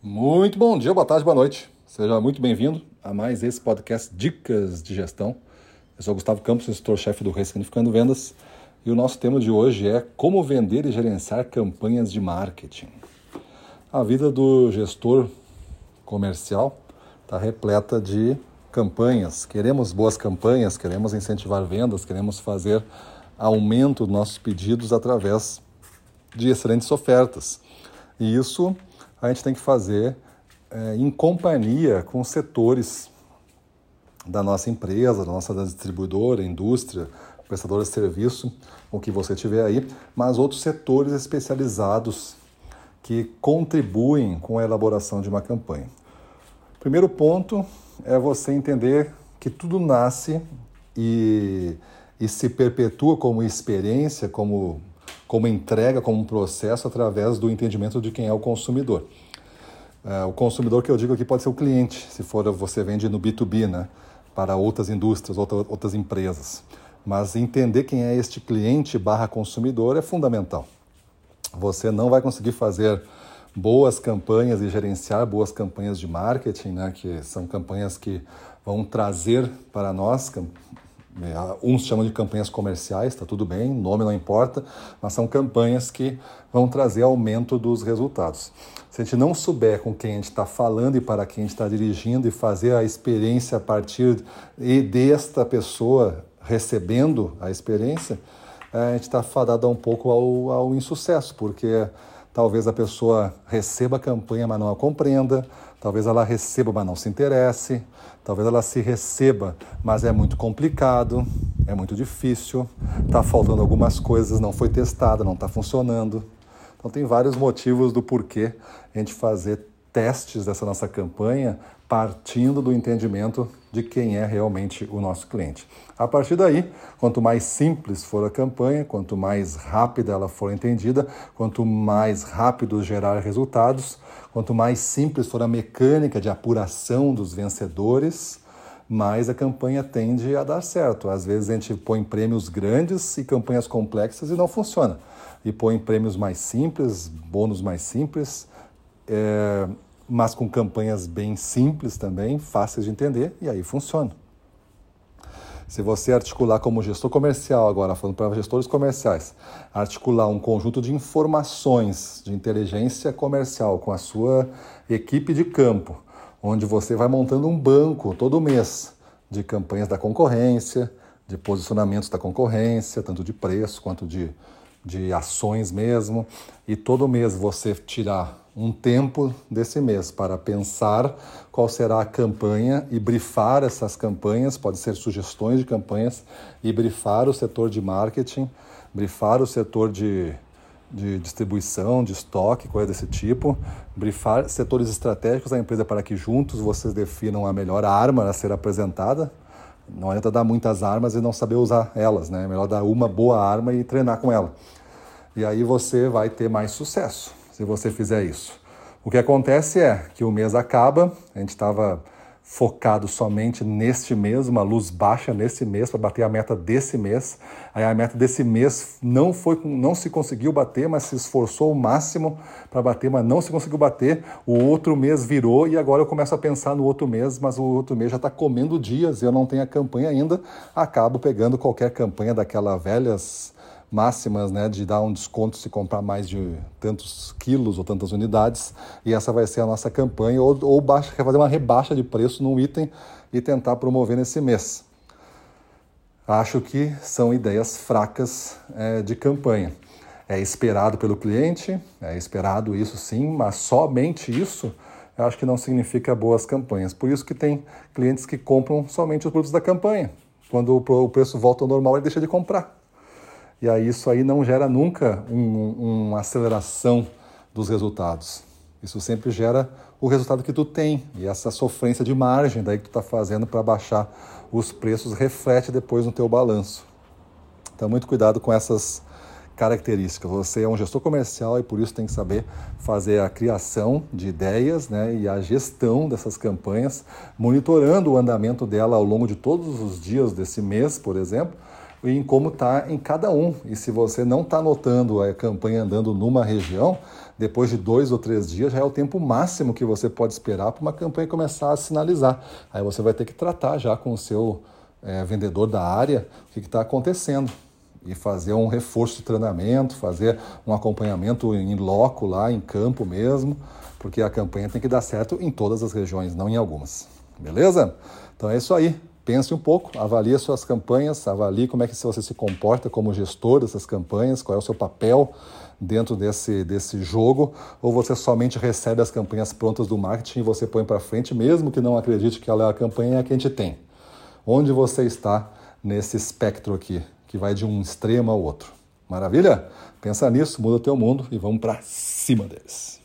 Muito bom dia, boa tarde, boa noite. Seja muito bem-vindo a mais esse podcast Dicas de Gestão. Eu sou Gustavo Campos, gestor-chefe do Ressignificando Vendas, e o nosso tema de hoje é como vender e gerenciar campanhas de marketing. A vida do gestor comercial está repleta de campanhas. Queremos boas campanhas, queremos incentivar vendas, queremos fazer aumento dos nossos pedidos através de excelentes ofertas. E isso a gente tem que fazer é, em companhia com setores da nossa empresa, da nossa distribuidora, indústria, prestadora de serviço, o que você tiver aí, mas outros setores especializados que contribuem com a elaboração de uma campanha. Primeiro ponto é você entender que tudo nasce e, e se perpetua como experiência, como como entrega, como um processo através do entendimento de quem é o consumidor. É, o consumidor que eu digo aqui pode ser o cliente, se for você vende no B2B, né, para outras indústrias, outras empresas. Mas entender quem é este cliente barra consumidor é fundamental. Você não vai conseguir fazer boas campanhas e gerenciar boas campanhas de marketing, né, que são campanhas que vão trazer para nós é, uns chamam de campanhas comerciais, está tudo bem, nome não importa, mas são campanhas que vão trazer aumento dos resultados. Se a gente não souber com quem a gente está falando e para quem a gente está dirigindo e fazer a experiência a partir desta pessoa recebendo a experiência, é, a gente está fadado um pouco ao, ao insucesso, porque talvez a pessoa receba a campanha, mas não a compreenda, talvez ela receba, mas não se interesse, talvez ela se receba, mas é muito complicado, é muito difícil, está faltando algumas coisas, não foi testada, não está funcionando. Então tem vários motivos do porquê a gente fazer testes dessa nossa campanha partindo do entendimento de quem é realmente o nosso cliente. A partir daí, quanto mais simples for a campanha, quanto mais rápida ela for entendida, quanto mais rápido gerar resultados, quanto mais simples for a mecânica de apuração dos vencedores, mais a campanha tende a dar certo. Às vezes a gente põe prêmios grandes e campanhas complexas e não funciona. E põe prêmios mais simples, bônus mais simples, é, mas com campanhas bem simples também, fáceis de entender, e aí funciona. Se você articular como gestor comercial, agora falando para gestores comerciais, articular um conjunto de informações de inteligência comercial com a sua equipe de campo, onde você vai montando um banco todo mês de campanhas da concorrência, de posicionamentos da concorrência, tanto de preço quanto de, de ações mesmo, e todo mês você tirar um tempo desse mês para pensar qual será a campanha e brifar essas campanhas, pode ser sugestões de campanhas, e brifar o setor de marketing, brifar o setor de, de distribuição, de estoque, coisa desse tipo, brifar setores estratégicos da empresa para que juntos vocês definam a melhor arma a ser apresentada. Não adianta dar muitas armas e não saber usar elas, né? É melhor dar uma boa arma e treinar com ela. E aí você vai ter mais sucesso se você fizer isso. O que acontece é que o mês acaba, a gente estava focado somente neste mês, uma luz baixa nesse mês para bater a meta desse mês. Aí a meta desse mês não foi, não se conseguiu bater, mas se esforçou o máximo para bater, mas não se conseguiu bater. O outro mês virou e agora eu começo a pensar no outro mês, mas o outro mês já está comendo dias e eu não tenho a campanha ainda. Acabo pegando qualquer campanha daquela velhas máximas né, de dar um desconto se comprar mais de tantos quilos ou tantas unidades, e essa vai ser a nossa campanha, ou, ou baixa, fazer uma rebaixa de preço num item e tentar promover nesse mês. Acho que são ideias fracas é, de campanha. É esperado pelo cliente, é esperado isso sim, mas somente isso eu acho que não significa boas campanhas. Por isso que tem clientes que compram somente os produtos da campanha. Quando o preço volta ao normal, ele deixa de comprar. E aí isso aí não gera nunca um, uma aceleração dos resultados. Isso sempre gera o resultado que tu tem. E essa sofrência de margem daí que tu está fazendo para baixar os preços reflete depois no teu balanço. Então, muito cuidado com essas características. Você é um gestor comercial e por isso tem que saber fazer a criação de ideias né, e a gestão dessas campanhas, monitorando o andamento dela ao longo de todos os dias desse mês, por exemplo, em como está em cada um. E se você não está notando a campanha andando numa região, depois de dois ou três dias já é o tempo máximo que você pode esperar para uma campanha começar a sinalizar. Aí você vai ter que tratar já com o seu é, vendedor da área o que está acontecendo e fazer um reforço de treinamento, fazer um acompanhamento em loco lá, em campo mesmo, porque a campanha tem que dar certo em todas as regiões, não em algumas. Beleza? Então é isso aí. Pense um pouco, avalie suas campanhas, avalie como é que você se comporta como gestor dessas campanhas, qual é o seu papel dentro desse, desse jogo, ou você somente recebe as campanhas prontas do marketing e você põe para frente, mesmo que não acredite que ela é a campanha que a gente tem. Onde você está nesse espectro aqui, que vai de um extremo ao outro. Maravilha? Pensa nisso, muda o teu mundo e vamos para cima deles.